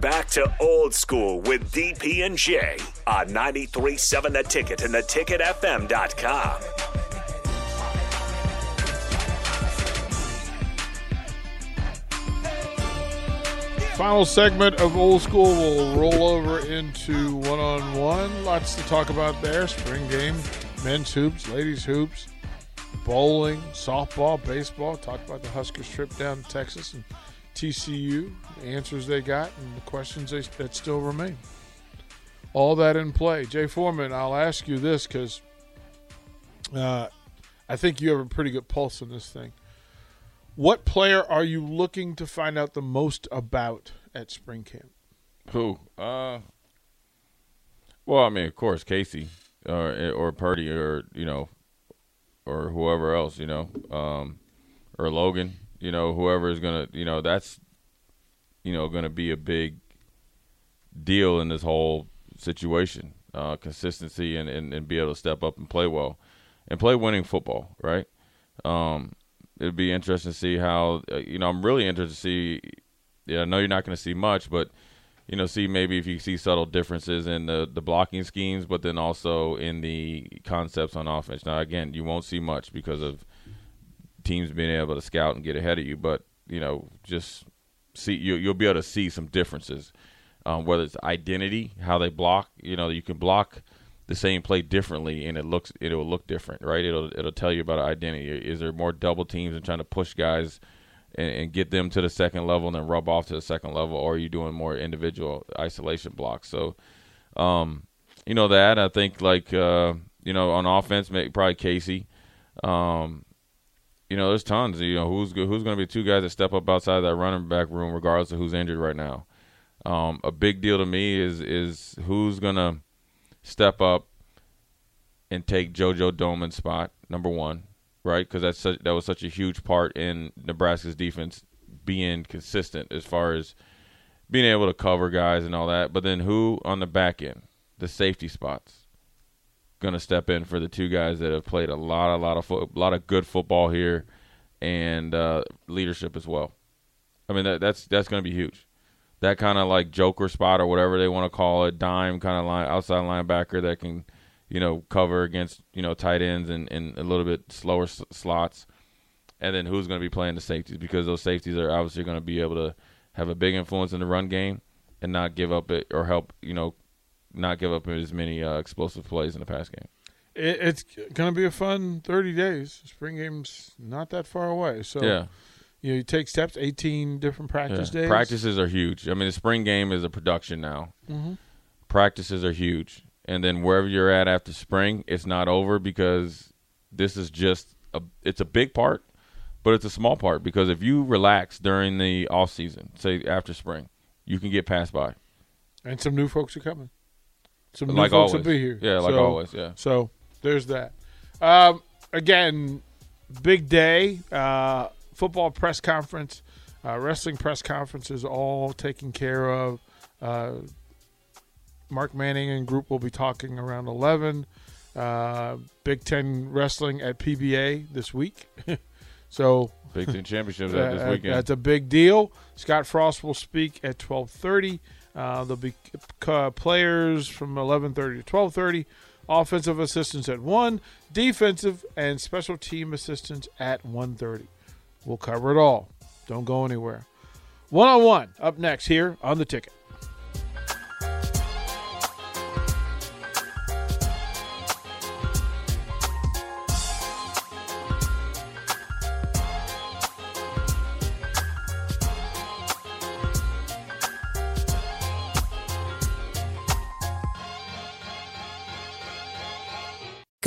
back to old school with DP and J on 93.7 The Ticket and theticketfm.com. Final segment of old school will roll over into one on one. Lots to talk about there. Spring game, men's hoops, ladies hoops, bowling, softball, baseball. Talk about the Huskers trip down to Texas and TCU, the answers they got, and the questions they, that still remain. All that in play. Jay Foreman, I'll ask you this because uh, I think you have a pretty good pulse on this thing. What player are you looking to find out the most about at spring camp? Who? Uh, well, I mean, of course, Casey or or Purdy or you know, or whoever else, you know, um, or Logan, you know, whoever is gonna, you know, that's you know to be a big deal in this whole situation. Uh, consistency and, and, and be able to step up and play well and play winning football, right? Um, it'd be interesting to see how uh, you know I'm really interested to see. Yeah, I know you're not going to see much, but you know, see maybe if you see subtle differences in the the blocking schemes, but then also in the concepts on offense. Now, again, you won't see much because of teams being able to scout and get ahead of you, but you know, just see you you'll be able to see some differences. Um, whether it's identity, how they block, you know, you can block the same play differently and it looks it will look different, right? It'll it'll tell you about identity. Is there more double teams and trying to push guys and, and, get them to the second level and then rub off to the second level, or are you doing more individual isolation blocks? So, um, you know that I think like uh, you know on offense, maybe probably Casey. Um, you know, there's tons. You know, who's who's going to be two guys that step up outside that running back room, regardless of who's injured right now. Um, a big deal to me is is who's going to step up and take JoJo Domann's spot, number one, right? Because that's such, that was such a huge part in Nebraska's defense being consistent as far as being able to cover guys and all that. But then who on the back end, the safety spots, going to step in for the two guys that have played a lot, a lot of fo- a lot of good football here, and uh, leadership as well. I mean that, that's that's going to be huge. That kind of like joker spot or whatever they want to call it, dime kind of line outside linebacker that can, you know, cover against you know tight ends and, and a little bit slower s- slots, and then who's going to be playing the safeties? Because those safeties are obviously going to be able to have a big influence in the run game and not give up it or help you know not give up as many uh, explosive plays in the pass game. It, it's going to be a fun 30 days. Spring game's not that far away, so yeah you know, you take steps, 18 different practice yeah. days. Practices are huge. I mean, the spring game is a production now. Mm-hmm. Practices are huge. And then wherever you're at after spring, it's not over because this is just a it's a big part, but it's a small part because if you relax during the off season, say after spring, you can get passed by. And some new folks are coming. Some new like folks always. will be here. Yeah, like so, always, yeah. So there's that. Um, again, big day. Uh, football press conference, uh, wrestling press conferences, all taken care of. Uh, Mark Manning and group will be talking around 11. Uh, Big Ten wrestling at PBA this week. so Big Ten championships uh, this weekend. That's a big deal. Scott Frost will speak at 12:30. Uh, there'll be uh, players from 11:30 to 12:30. Offensive assistants at one, defensive and special team assistants at 1:30. We'll cover it all. Don't go anywhere. One on one up next here on the ticket.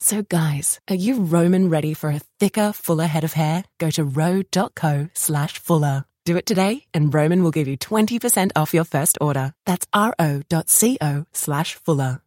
So, guys, are you Roman ready for a thicker, fuller head of hair? Go to ro.co slash fuller. Do it today, and Roman will give you 20% off your first order. That's ro.co slash fuller.